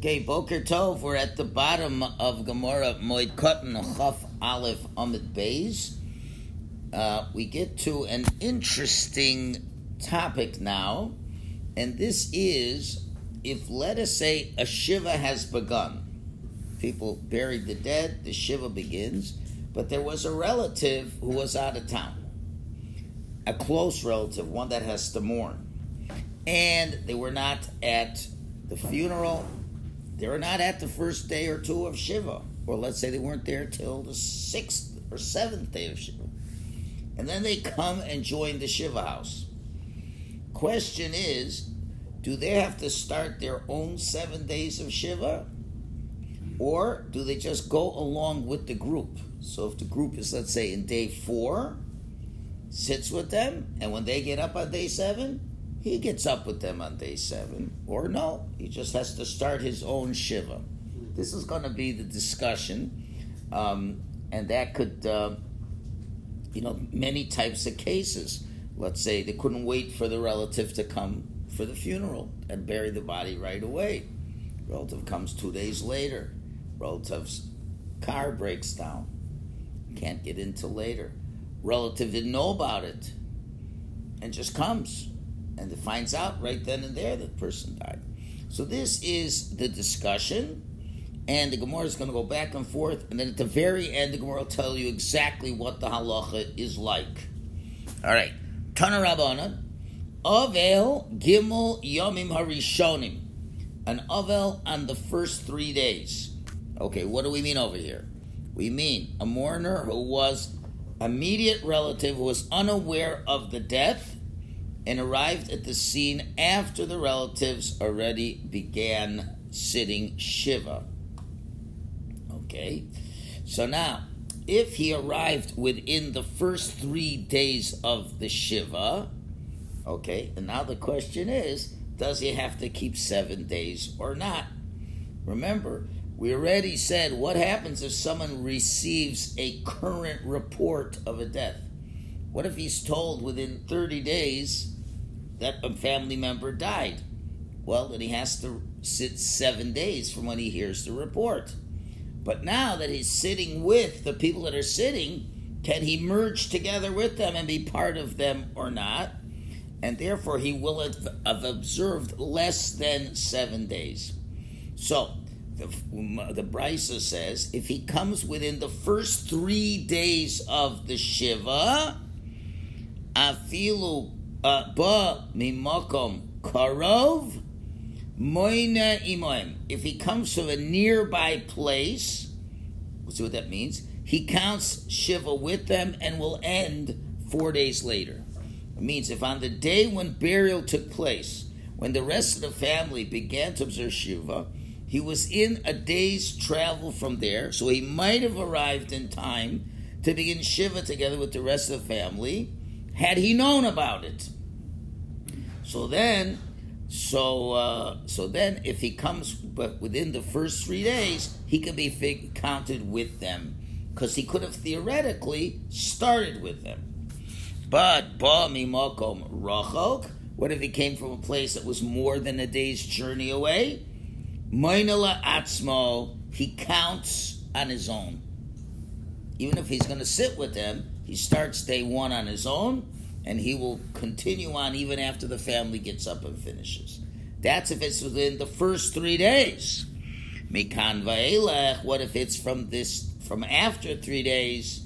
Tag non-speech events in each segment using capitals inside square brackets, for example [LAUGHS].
Okay, Boker Tov, we're at the bottom of Gemara Moed Katan Chaf Aleph Amid Beis. Uh, we get to an interesting topic now, and this is if, let us say, a Shiva has begun. People buried the dead, the Shiva begins, but there was a relative who was out of town, a close relative, one that has to mourn. And they were not at the funeral, they were not at the first day or two of Shiva, or let's say they weren't there till the sixth or seventh day of Shiva. And then they come and join the Shiva house. Question is, do they have to start their own seven days of Shiva? Or do they just go along with the group? So if the group is, let's say, in day four, sits with them, and when they get up on day seven, he gets up with them on day seven. Or no, he just has to start his own Shiva. This is going to be the discussion, um, and that could, uh, you know, many types of cases. Let's say they couldn't wait for the relative to come for the funeral and bury the body right away. Relative comes two days later. Relative's car breaks down. Can't get into later. Relative didn't know about it and just comes and it finds out right then and there that the person died. So this is the discussion, and the Gemara is going to go back and forth, and then at the very end, the Gemara will tell you exactly what the halacha is like. All right, Tana Rabbana, Avel Gimel Yomim Harishonim, an Avel on the first three days. Okay, what do we mean over here? We mean a mourner who was immediate relative who was unaware of the death and arrived at the scene after the relatives already began sitting Shiva. Okay, so now if he arrived within the first three days of the Shiva, okay, and now the question is does he have to keep seven days or not? Remember, we already said what happens if someone receives a current report of a death? What if he's told within 30 days that a family member died? Well, then he has to sit seven days from when he hears the report. But now that he's sitting with the people that are sitting, can he merge together with them and be part of them or not? And therefore, he will have, observed less than seven days. So, the, the Brisa says if he comes within the first three days of the Shiva, afilu Uh, ba mimakom karov moina imoim. If he comes from a nearby place, we'll see what that means. He counts Shiva with them and will end four days later. It means if on the day when burial took place, when the rest of the family began to observe Shiva, he was in a day's travel from there, so he might have arrived in time to begin Shiva together with the rest of the family, had he known about it. So then, so uh, so then, if he comes, but within the first three days, he can be fig- counted with them, because he could have theoretically started with them. But ba mimakom rachok. What if he came from a place that was more than a day's journey away? Moinala atzmo, he counts on his own. Even if he's going to sit with them, he starts day one on his own, and he will continue on even after the family gets up and finishes. That's if it's within the first three days. Mikan va'elech, what if it's from this, from after three days?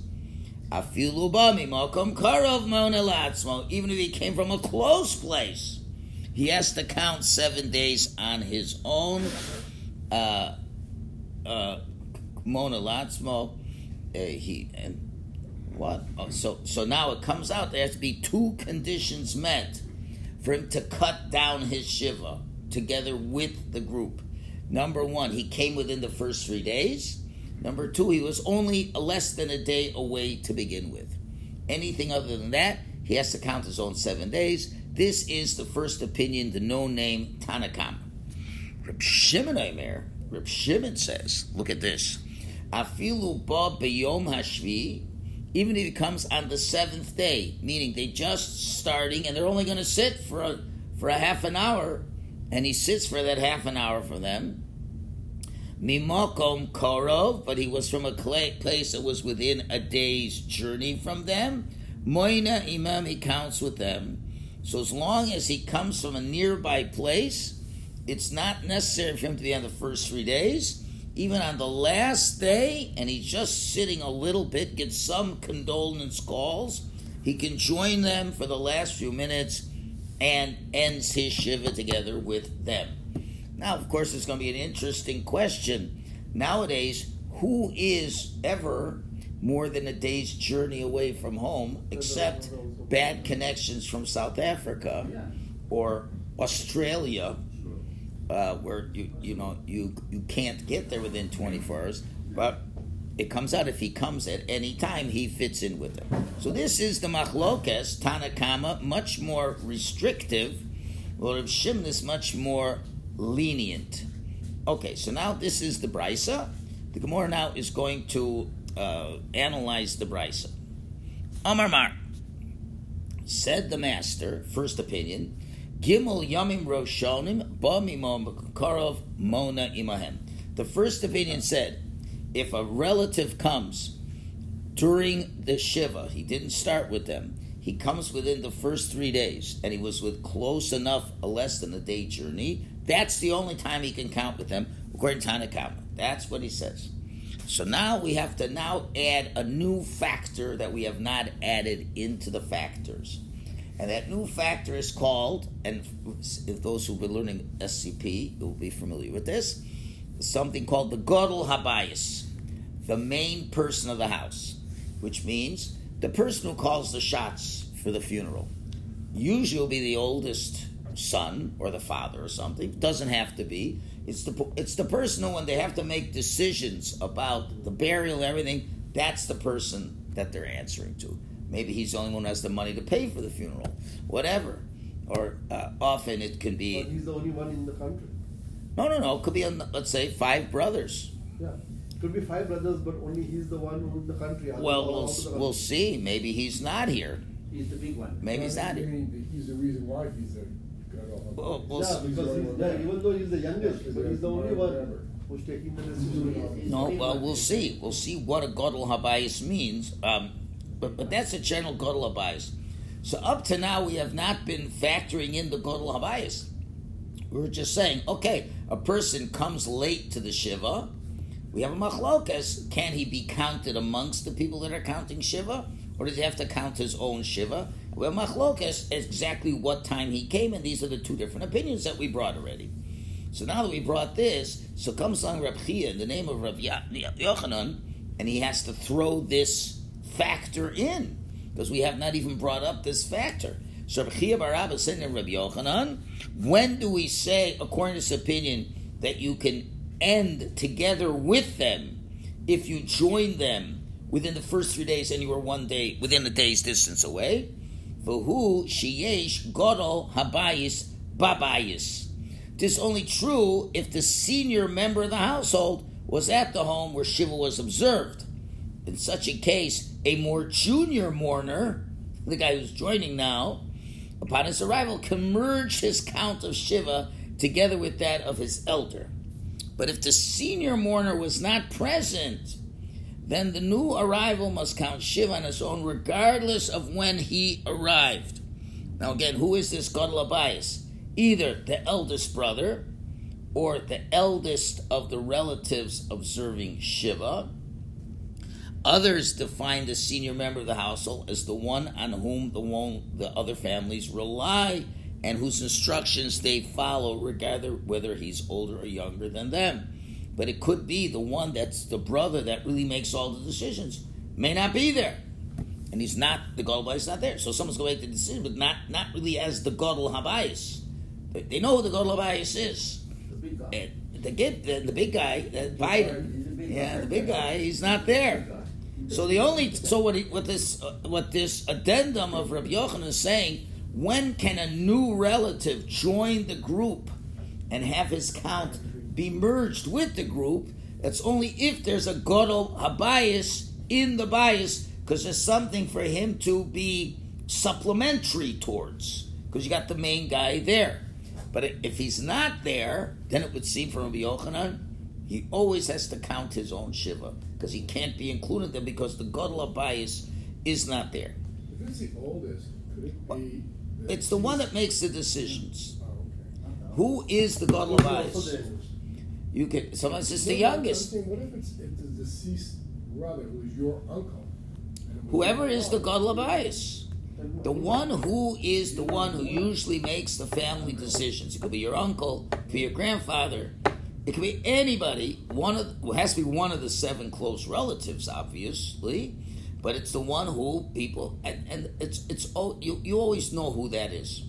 Afilu bami mokom karov even if he came from a close place he has to count seven days on his own. Uh, uh, Mona Latzmo, uh, he and what? Oh, so so now it comes out there has to be two conditions met for him to cut down his shiva together with the group. Number one, he came within the first three days. Number two, he was only less than a day away to begin with. Anything other than that, he has to count his own seven days. This is the first opinion, the no name Tanakam. Reb Shimon Omer, Reb Shimon says, look at this. Afilu ba beyom hashvi, even if he comes on the seventh day, meaning they just starting and they're only going to sit for a, for a half an hour, and he sits for that half an hour for them, Mimokom Korov, but he was from a place that was within a day's journey from them. Moina Imam, he counts with them. So as long as he comes from a nearby place, it's not necessary for him to be on the first three days. Even on the last day, and he's just sitting a little bit, gets some condolence calls, he can join them for the last few minutes and ends his Shiva together with them. Now, of course, it's going to be an interesting question. Nowadays, who is ever more than a day's journey away from home, except bad connections from South Africa or Australia, uh, where you you know you you can't get there within 24 hours, but it comes out if he comes at any time, he fits in with it. So this is the machlokes Tanakama, much more restrictive. Well, Rav Shimon is much more lenient. Okay, so now this is the brisa. The Gemara now is going to uh, analyze the brisa. Amar Mar said the master, first opinion, Gimel Yamim Roshonim Karov Mona Imahem. The first opinion said, if a relative comes during the Shiva, he didn't start with them, he comes within the first three days, and he was with close enough, less than a day journey, that's the only time he can count with them, according to Tanakama. That's what he says. So now we have to now add a new factor that we have not added into the factors. And that new factor is called, and if those who've been learning SCP will be familiar with this, something called the Godel Habayis, the main person of the house, which means the person who calls the shots for the funeral. Usually will be the oldest son or the father or something. Doesn't have to be. It's the it's the person who, when they have to make decisions about the burial and everything, that's the person that they're answering to. Maybe he's the only one who has the money to pay for the funeral, whatever. Or uh, often it can be. But he's the only one in the country. No, no, no. It could be, let's say, five brothers. Yeah. Could be five brothers, but only he's the one who's in the country. Well, we'll, we'll see. Maybe he's not here. He's the big one. Maybe he's not here. He's the reason why he's a well, we'll yeah, because he's, yeah, even though he's the youngest, but he's the only one who's taking the decision. No, well, we'll see. We'll see what a Godel Habayis means. Um, but, but that's a general Godel Habayis. So up to now, we have not been factoring in the Godel Habayis. We were just saying, okay, a person comes late to the Shiva. We have a machlokas. Can he be counted amongst the people that are counting Shiva? Or does he have to count his own Shiva? Well, machlokas exactly what time he came, and these are the two different opinions that we brought already. So now that we brought this, so comes along Rab Chia in the name of Rav Yochanan, and he has to throw this factor in because we have not even brought up this factor. So Rab Chia Barab is to Rab Yochanan, when do we say, according to this opinion, that you can end together with them if you join them within the first three days and you were one day within a day's distance away? V'hu sheyesh godol habayis babayis. This is only true if the senior member of the household was at the home where Shiva was observed. In such a case, a more junior mourner, the guy who's joining now, upon his arrival, can merge his count of Shiva together with that of his elder. But if the senior mourner was not present, then the new arrival must count Shiva on his own, regardless of when he arrived. Now, again, who is this Gadol? Either the eldest brother or the eldest of the relatives observing Shiva. Others define the senior member of the household as the one on whom the, one, the other families rely and whose instructions they follow, regardless whether he's older or younger than them but it could be the one that's the brother that really makes all the decisions may not be there, and he's not the gadol is not there. So someone's going to make the decision, but not not really as the gadol habayis. They know who the gadol habayis is. The big guy. And the kid, the, the big guy, Biden. Yeah, the big guy. He's not there. So the only so what he, what this uh, what this addendum of Rabbi Yochanan is saying: when can a new relative join the group and have his count be merged with the group. That's only if there's a godol habayis in the bias, because there's something for him to be supplementary towards, because you got the main guy there. But if he's not there, then it would seem from Rabbi Yochanan He always has to count his own shiva because he can't be included there because the Gadol Abayis is not there. If it's the oldest, could it be? that It's the one that makes the decisions. Oh, okay. Who is the Gadol the Abayis? youngest. You can. Sometimes it's the No, no, I'm youngest. what if it's if the deceased brother who's your uncle? and it was Whoever is the father? Gadol Abayis. The one who is the one who usually makes the family decisions. It could be your uncle, it could be your grandfather, it could be anybody. One of it has to be one of the seven close relatives, obviously, but it's the one who people and, and it's it's oh you you always know who that is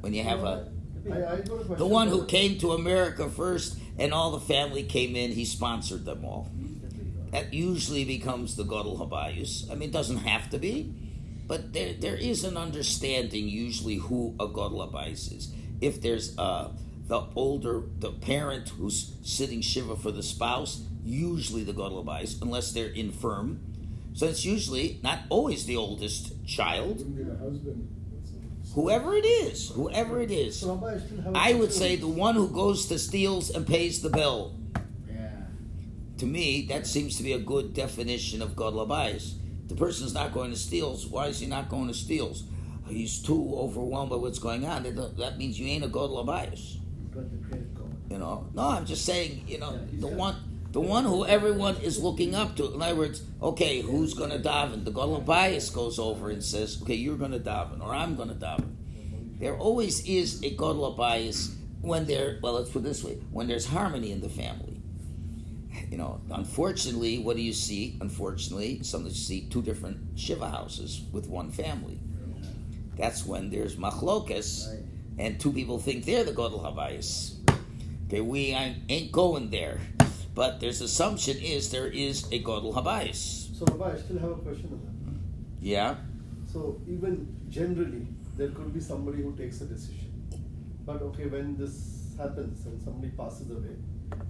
when you have a I, I got a the one who came to America first and all the family came in. He sponsored them all. That usually becomes the Gadol Habayus. I mean, it doesn't have to be, but there there is an understanding usually who a Gadol Habayus is. If there's uh, the older the parent who's sitting shiva for the spouse, usually the Gadol Habayis, unless they're infirm. So it's usually not always the oldest child. Wouldn't be the husband. Whoever it is, whoever it is. I still have a I would say the one who goes to steals and pays the bill. Yeah. To me, that seems to be a good definition of Gadol Abayis. The person's not going to steals. Why is he not going to steals? He's too overwhelmed by what's going on. That- means you ain't a Gadol Abayis. Got the credit card. You know? No, I'm just saying. You know, Yeah, the got- one, the one who everyone is looking up to. In other words, okay, who's going to daven? The God Bias goes over and says, okay, you're going to daven, or I'm going to daven. There always is a God Bias when there. Well, let's put it this way: when there's harmony in the family. You know, unfortunately, what do you see? Unfortunately, sometimes you see two different shiva houses with one family. That's when there's machlokas, Right. And two people think they're the Godel Habayis. Okay, we ain't going there, but there's assumption is there is a Godel Habayis. So Rabbi, I still have a question on that. Yeah, So even generally, there could be somebody who takes a decision. But okay, when this happens and somebody passes away,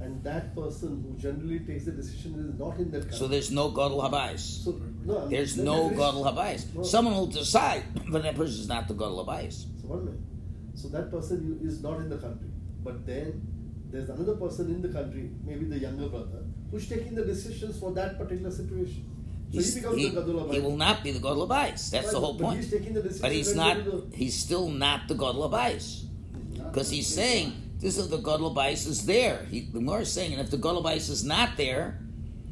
and that person who generally takes the decision is not in that country. so there's no Godel Habayis. So, no, There's no Godel Habayis. No. Someone will decide, but that person is not the Godel Habayis. So one minute. So that person is not in the country, but then there's another person in the country, maybe the younger brother, who's taking the decisions for that particular situation. So He's- he becomes he, the Gadol he will not be the Godel Habayis. That's Right, the whole but point. he's taking the decision But he's not. He's still not the Godel Habayis. Because he's saying this is the Gadol Bais is there. He, the Gemara is saying, and if the Gadol Bais is not there,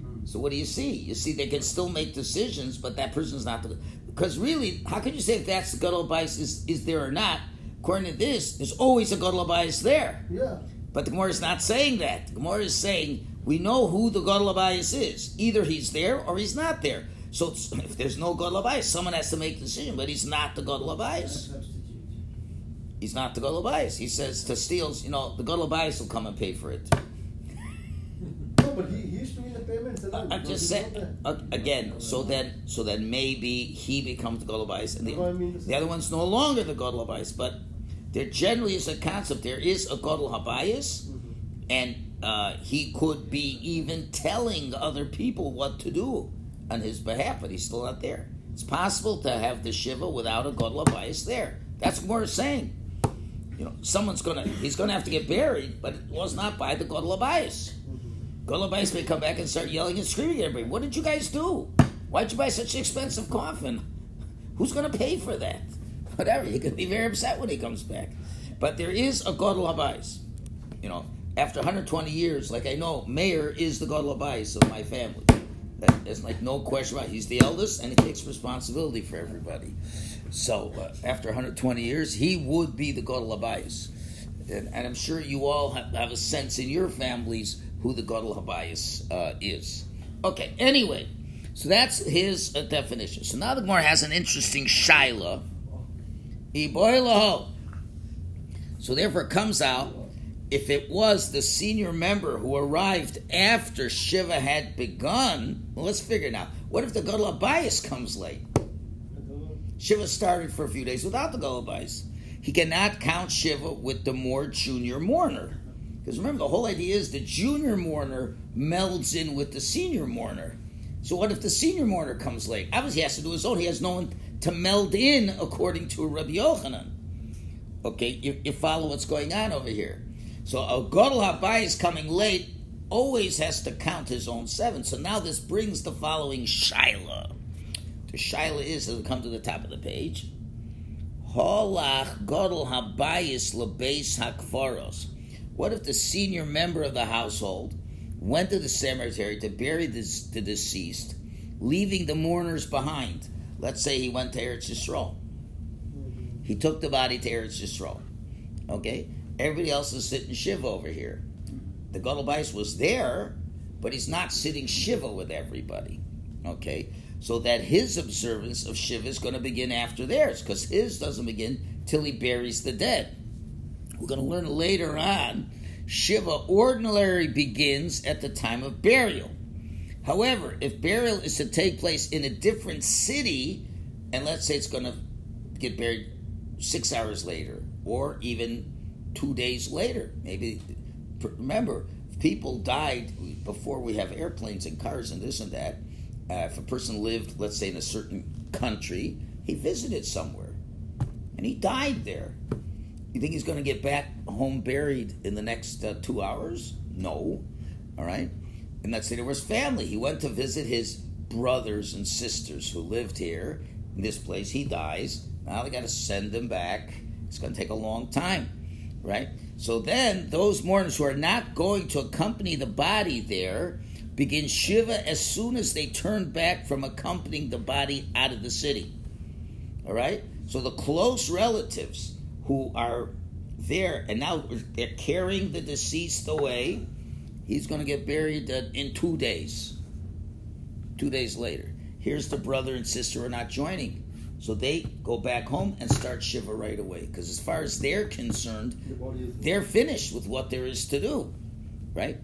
hmm. so what do you see? You see, they can still make decisions, but that person's not the. Because really, how can you say if that's the Gadol Bais is, is there or not? According to this, there's always a Gadol Bais there. Yeah. But the Gemara is not saying that. The Gemara is saying we know who the Gadol Abayis is. Either he's there or he's not there. So [LAUGHS] if there's no Gadol Abayis, someone has to make the decision. But he's not the Gadol Abayis. He's not the Gadol Abayis. He says to steals, you know, the Gadol Abayis will come and pay for it. [LAUGHS] No, but he, he used to be the payments and. I'm just saying. uh, again, so then, so then maybe he becomes the Gadol Abayis, and what I mean the, the other one's no longer the Gadol Abayis. But there generally is a concept. There is a Gadol Abayis, and uh, he could be even telling other people what to do on his behalf, but he's still not there. It's possible to have the shiva without a Gadol Abayis there. That's what we're saying. You know, someone's gonna he's gonna have to get buried, but it was not by the Gadol Abayis. Gadol Abayis may come back and start yelling and screaming at everybody. What did you guys do? Why'd you buy such an expensive coffin? Who's gonna pay for that? Whatever. He could be very upset when he comes back. But there is a Gadol Abayis. You know, after 120 years, like I know, Mayor is the Gadol Abayis of my family. That, there's like no question about it. He's the eldest and he takes responsibility for everybody. So uh, after 120 years, he would be the Gadol Abayis. And, and I'm sure you all have, have a sense in your families who the Gadol Habayis uh, is. Okay, anyway, so that's his uh, definition. So now the Gemara has an interesting shaila. So therefore it comes out, if it was the senior member who arrived after Shiva had begun, well, let's figure it out. What if the Gadol Habayis comes late? Shiva started for a few days without the Golubais. He cannot count Shiva with the more junior mourner. Because remember, the whole idea is the junior mourner melds in with the senior mourner. So what if the senior mourner comes late? Obviously, he has to do his own. He has no one to meld in according to Rabbi Yochanan. Okay, you, you follow what's going on over here. So a Gadol Habai is coming late. always has to count his own seven. So now this brings the following shaila. The shaila is, we come to the top of the page, Holach godel habayis lebeis hakfaros. What if the senior member of the household went to the cemetery to bury the, the deceased, leaving the mourners behind? Let's say he went to Eretz Yisrael. He took the body to Eretz Yisrael. Okay? Everybody else is sitting Shiva over here. The Gadol was there, but he's not sitting Shiva with everybody. Okay? So that his observance of Shiva is going to begin after theirs, because his doesn't begin till he buries the dead. We're going to learn later on, Shiva ordinarily begins at the time of burial. However, if burial is to take place in a different city, and let's say it's going to get buried six hours later, or even two days later, maybe. Remember, people died before we have airplanes and cars and this and that. Uh, if a person lived, let's say, in a certain country, he visited somewhere, and he died there. You think he's going to get back home buried in the next uh, two hours? No. All right. And let's say there was family. He went to visit his brothers and sisters who lived here in this place. He dies. Now they got to send him back. It's going to take a long time, right? So then those mourners who are not going to accompany the body there begin Shiva as soon as they turn back from accompanying the body out of the city. All right? So the close relatives who are there and now they're carrying the deceased away, he's going to get buried in two days. Two days later. Here's the brother and sister are not joining. So they go back home and start Shiva right away. Because as far as they're concerned, The body is they're finished with what there is to do, right?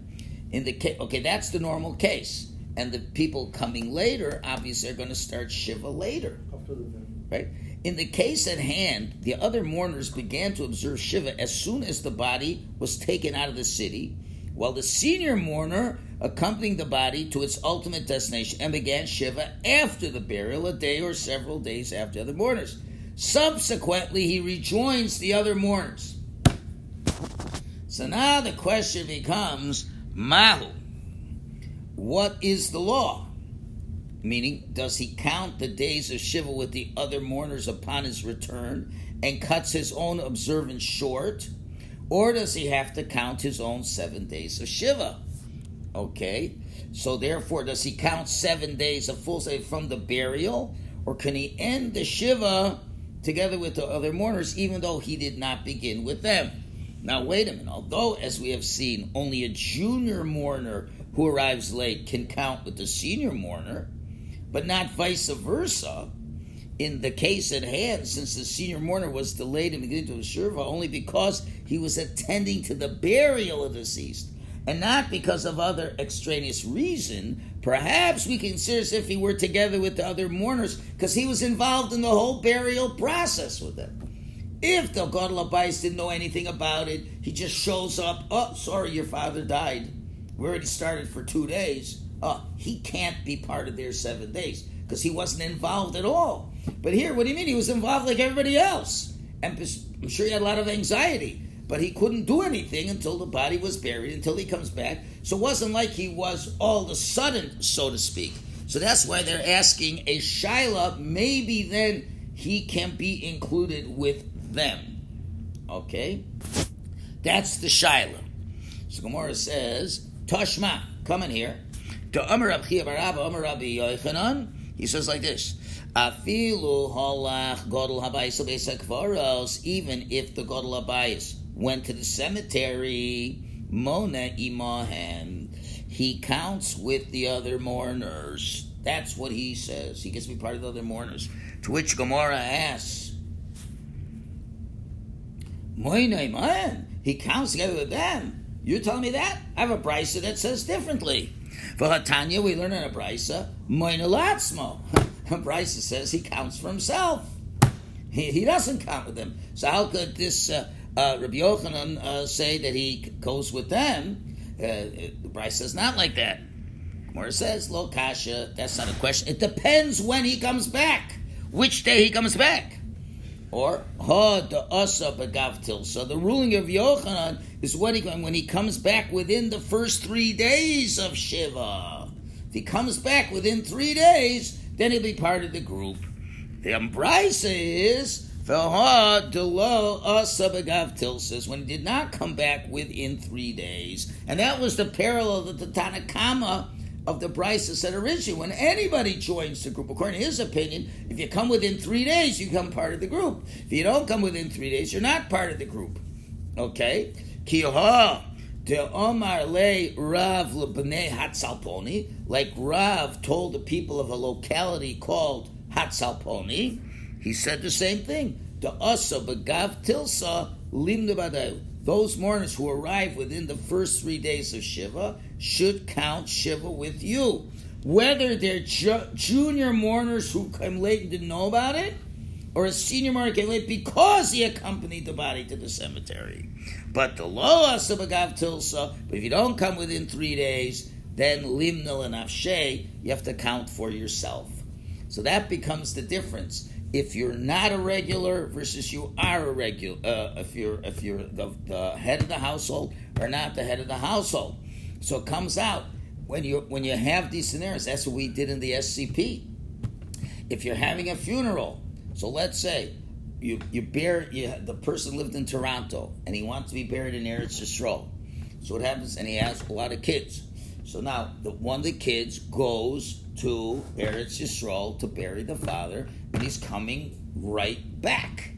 In the case, okay, that's the normal case, and the people coming later obviously are going to start shiva later, after the death. right? In the case at hand, the other mourners began to observe shiva as soon as the body was taken out of the city, while the senior mourner accompanied the body to its ultimate destination and began shiva after the burial, a day or several days after the mourners. Subsequently, he rejoins the other mourners. So now the question becomes, Mahu, what is the law? Meaning, does he count the days of Shiva with the other mourners upon his return and cuts his own observance short? Or does he have to count his own seven days of Shiva? Okay, so therefore, does he count seven days of full day from the burial? Or can he end the Shiva together with the other mourners, even though he did not begin with them? Now, wait a minute. Although, as we have seen, only a junior mourner who arrives late can count with the senior mourner, but not vice versa. In the case at hand, since the senior mourner was delayed in beginning to Shiva only because he was attending to the burial of the deceased, and not because of other extraneous reason, perhaps we can consider as if he were together with the other mourners because he was involved in the whole burial process with them. If the Gadol Abais didn't know anything about it, he just shows up. Oh, sorry, your father died. We already started for two days. Oh, he can't be part of their seven days because he wasn't involved at all. But here, what do you mean? He was involved like everybody else. And I'm sure he had a lot of anxiety, but he couldn't do anything until the body was buried, until he comes back. So it wasn't like he was all of a sudden, so to speak. So that's why they're asking a Shiloh, maybe then he can be included with them. Okay? That's the Shiloh. So Gemara says, Tashma, come in here. To Amar Yochanan, he says like this. Even if the godel habayis went to the cemetery, mona imahen, he counts with the other mourners. That's what he says. He gets to be part of the other mourners. To which Gemara asks, Moine man, he counts together with them. You telling me that? I have a brisa that says differently. For Hatanya, we learn in a brisa, Moine latzmo. [LAUGHS] A brisa says he counts for himself. He, he doesn't count with them. So how could this uh, uh, Rabbi Yochanan uh, say that he goes with them? Uh, the brisa says not like that. Gemara says, Lo kasha, that's not a question. It depends when he comes back. Which day he comes back. Or ha the asa begav So the ruling of Yochanan is what he when he comes back within the first three days of Shiva. If he comes back within three days, then he'll be part of the group. The Ambraisa is Tilsis when he did not come back within three days, and that was the parallel of the Tanakama of the Brisa said originally. When anybody joins the group, according to his opinion, if you come within three days, you become part of the group. If you don't come within three days, you're not part of the group. Okay? Kiha. De Omar le Rav lebnei Hatzalponi, like Rav told the people of a locality called Hatzalponi, he said the same thing. The asa begav tilsa limnabadayu. Those mourners who arrive within the first three days of Shiva should count Shiva with you. Whether they're ju- junior mourners who came late and didn't know about it, or a senior mourner came late because he accompanied the body to the cemetery. But the lo asa begav tilsa, but if you don't come within three days, then limnil and afshe, you have to count for yourself. So that becomes the difference if you're not a regular versus you are a regular, uh, if you're if you're the, the, head of the household or not the head of the household. So it comes out when you when you have these scenarios. That's what we did in the SCP. If you're having a funeral, so let's say you you bear you, the person lived in Toronto and he wants to be buried in Eretz Yisrael. So what happens? And he has a lot of kids. So now the one of the kids goes to Eretz Yisrael to bury the father, and he's coming right back.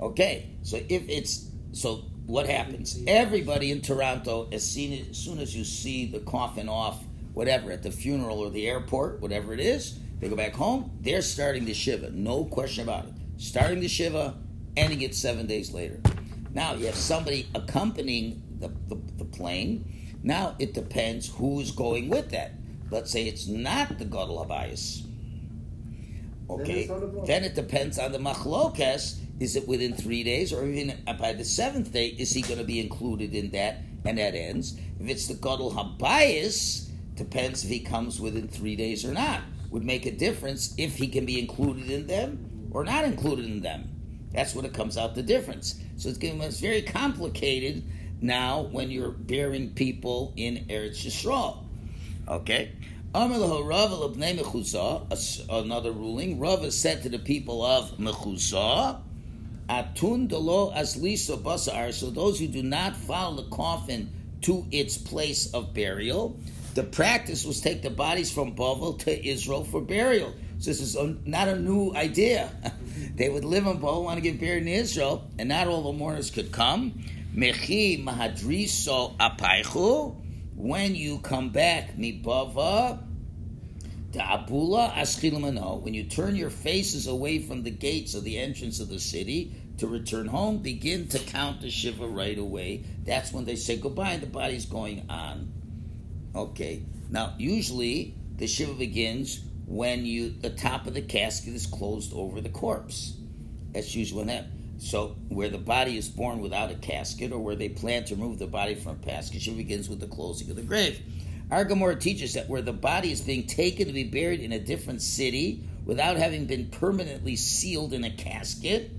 Okay, so if it's so, what happens? Everybody in Toronto, as soon as, soon as you see the coffin off, whatever at the funeral or the airport, whatever it is, they go back home. They're starting the shiva, no question about it. Starting the shiva, ending it seven days later. Now you have somebody accompanying the, the, the plane. Now it depends who's going with that let's say it's not the Gadol Habayis. Okay, then, then, it depends on the machlokes. Is it within three days, or even by the seventh day, is he going to be included in that? And that ends. If it's the Gadol Habayis, depends if he comes within three days or not. Would make a difference if he can be included in them or not included in them. That's what it comes out the difference. So it's, it's very complicated now when you're bearing people in Eretz Yisrael. Okay. Another ruling. Rav said to the people of Mechusa, Atun delo aslisa basar. So those who do not follow the coffin to its place of burial, the practice was take the bodies from Bavel to Israel for burial. So this is a, not a new idea. [LAUGHS] they would live in Bavel, want to get buried in Israel, and not all the mourners could come. Mechi mahadriso apaichu when you come back, mibava, abula aschilmano, when you turn your faces away from the gates of the entrance of the city to return home, begin to count the shiva right away. That's when they say goodbye, the body's going on. Okay. Now, usually the shiva begins when you the top of the casket is closed over the corpse. That's usually when that. So, where the body is born without a casket, or where they plan to remove the body from a casket, begins with the closing of the grave. Our Gemara teaches that where the body is being taken to be buried in a different city without having been permanently sealed in a casket,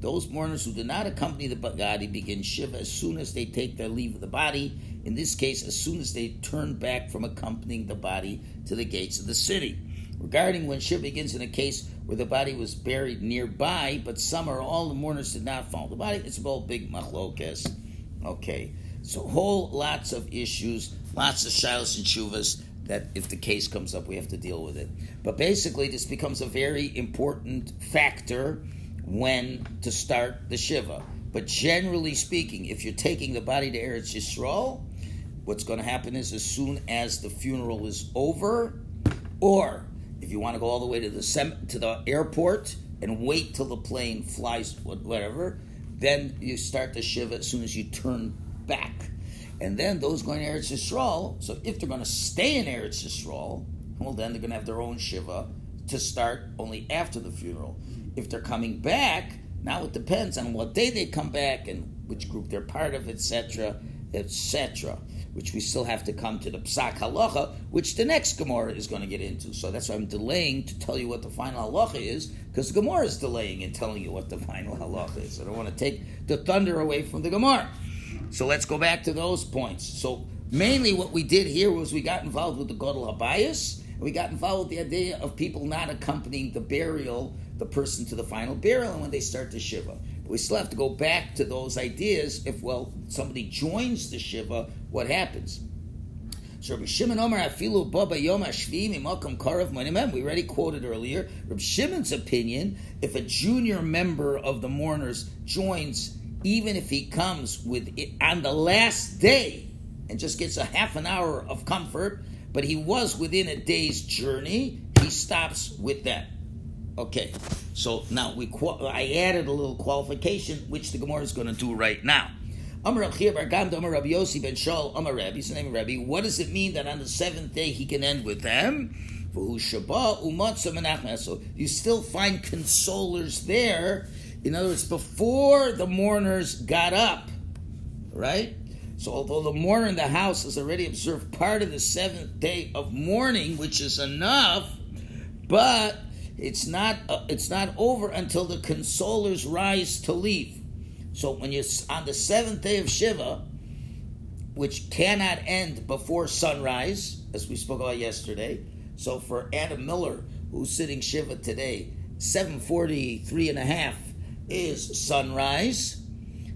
those mourners who do not accompany the body begin shiva as soon as they take their leave of the body. In this case, as soon as they turn back from accompanying the body to the gates of the city. Regarding when shiva begins in a case where the body was buried nearby, but some or all the mourners did not follow the body. It's a whole big machlokes. Okay, so whole lots of issues, lots of shilas and shuvas that if the case comes up, we have to deal with it. But basically, this becomes a very important factor when to start the shiva. But generally speaking, if you're taking the body to Eretz Yisrael, what's going to happen is as soon as the funeral is over, or if you want to go all the way to the sem- to the airport and wait till the plane flies, whatever, then you start the shiva as soon as you turn back. And then those going to Eretz Yisrael, so if they're going to stay in Eretz Yisrael, well, then they're going to have their own shiva to start only after the funeral. If they're coming back, now it depends on what day they come back and which group they're part of, etc. etc. Which we still have to come to the psak halacha, which the next Gemara is going to get into. So that's why I'm delaying to tell you what the final halacha is, because the Gemara is delaying in telling you what the [LAUGHS] final halacha is. I don't want to take the thunder away from the Gemara. So let's go back to those points. So mainly what we did here was we got involved with the Godel Habayis, we got involved with the idea of people not accompanying the burial, the person to the final burial, and when they start the Shiva. We still have to go back to those ideas. If, well, somebody joins the Shiva, what happens? So Rabbi Shimon Omer Afilu Baba Yom Hashvi Mimakam Karav Moinimem. We already quoted earlier. Rabbi Shimon's opinion: if a junior member of the mourners joins, even if he comes with it on the last day and just gets a half an hour of comfort, but he was within a day's journey, he stops with that. Okay, so now we I added a little qualification, which the Gemara is going to do right now. Amar Rabbi Rabbi Yossi ben Shaul Amar Rabbi, the name Rabbi. What does it mean that on the seventh day he can end with them? So you still find consolers there. In other words, before the mourners got up, right? So although the mourner in the house has already observed part of the seventh day of mourning, which is enough, but it's not uh, it's not over until the consolers rise to leave. So when you're on the seventh day of Shiva, which cannot end before sunrise, as we spoke about yesterday. So for Adam Miller, who's sitting Shiva today, 743 and a half is sunrise.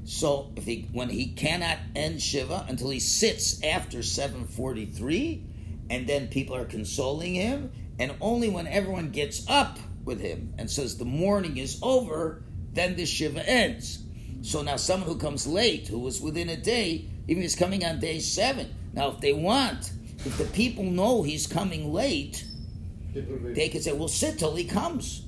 So if he when he cannot end Shiva until he sits after 743, and then people are consoling him, and only when everyone gets up with him and says the morning is over, then the Shiva ends. So now someone who comes late, who was within a day, even he's coming on day seven. Now if they want, if the people know he's coming late, they can say, well, sit till he comes.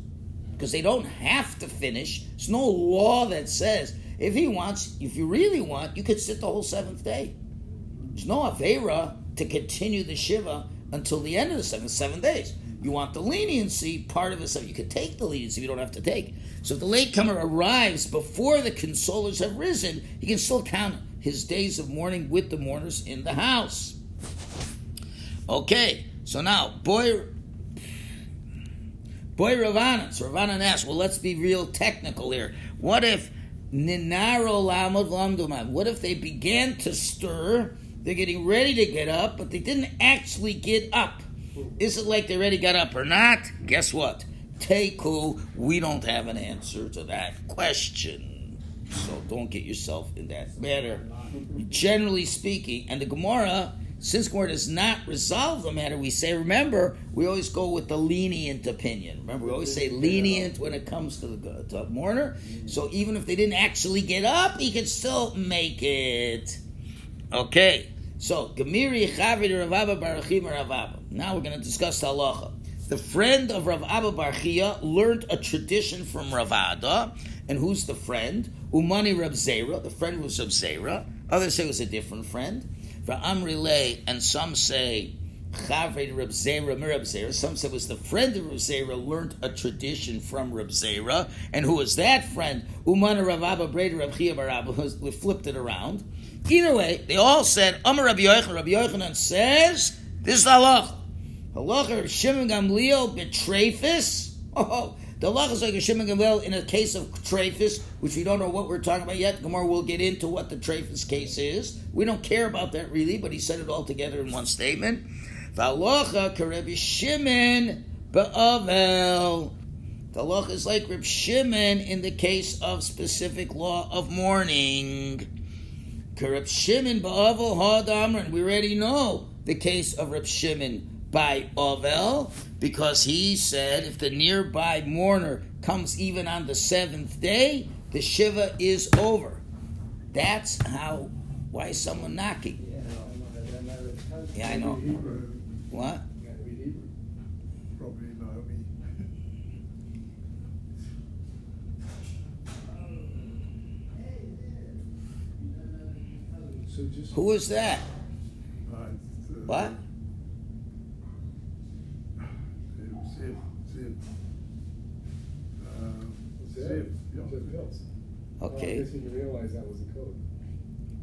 Because they don't have to finish. There's no law that says if he wants, if you really want, you could sit the whole seventh day. There's no Avera to continue the Shiva until the end of the seven, seven days. You want the leniency, part of so you could take the leniency, you don't have to take. So if the latecomer arrives before the consolers have risen, he can still count his days of mourning with the mourners in the house. Okay, so now, boy, boy Ravanan. So Ravanan asks, well, let's be real technical here. What if Ninaro Lamduman? What if they began to stir? They're getting ready to get up, but they didn't actually get up. Is it like they already got up or not? Guess what? Teku, we don't have an answer to that question. So don't get yourself in that matter. Generally speaking, and the Gemara, since Gemara does not resolve the matter, we say, remember, we always go with the lenient opinion. Remember, we always say lenient when it comes to the to mourner. So even if they didn't actually get up, he could still make it. Okay. So, Gemiri Chavid Rav Barachim Rav Abba. Now we're going to discuss the halacha. The friend of Rav Abba Barchia learned a tradition from Ravada, and who's the friend? Umani Rav Zera. The friend was Rav Zera. Others say it was a different friend. For Amri and some say Chaved Reb Zera, Reb Zera. Some say it was the friend of Reb Zera learned a tradition from Reb Zera, and who was that friend? Umana Rav Abba Breda Reb Chia. We flipped it around. Either way, they all said, Amar Rabbi Yochanan. Rabbi Yochanan says, this is the halacha. Halacha of Shimon Gamliel betrayfis. [LAUGHS] Oh, the halacha is like a Shimon Gamliel in a case of trephis, which we don't know what we're talking about yet. Gemara will get into what the trephis case is. We don't care about that really, but he said it all together in one statement. The Halacha karebi Shimon be'avel. The halacha is like Reb Shimon in the case of specific law of mourning. Reb Shimon ba'avel ha'adamran. We already know the case of Reb Shimon by Ovel because he said if the nearby mourner comes even on the seventh day, the shiva is over. That's how. Why is someone knocking? Yeah, I know. What? Who is that? Uh, What? Uh, Okay.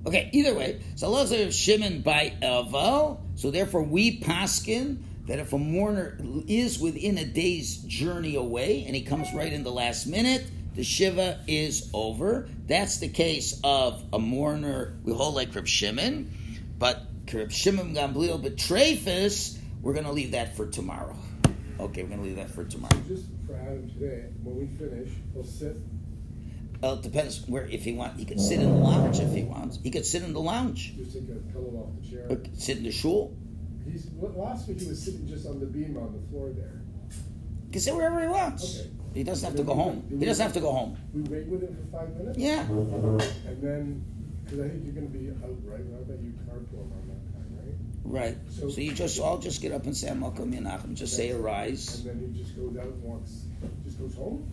Okay, either way, so Lazar of Shimon by Aval. So therefore, we paskin that if a mourner is within a day's journey away and he comes right in the last minute, the shiva is over. That's the case of a mourner. We hold like Reb Shimon, but Reb Shimon Gamliel betrayfus. We're going to leave that for tomorrow. Okay, we're going to leave that for tomorrow. Just for Adam today, when we finish, he'll sit. Well, it depends where. If he wants, he could sit in the lounge if he wants. He could sit in the lounge. Just take a pillow off the chair. Or sit in the shul. He's last week he was sitting just on the beam on the floor there. He can sit wherever he wants. Okay. He doesn't have to go home. He doesn't have to go home. We wait with him for five minutes. Yeah. And then, because I think you're going to be out, right? I bet you carpool around that time, right? Right. So, you just all just get up and say Malcolm Menachem. Just say arise. And then he just goes out and walks, just goes home.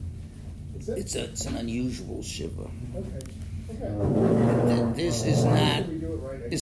That's it. It's a it's an unusual shiva. okay. Okay. This is not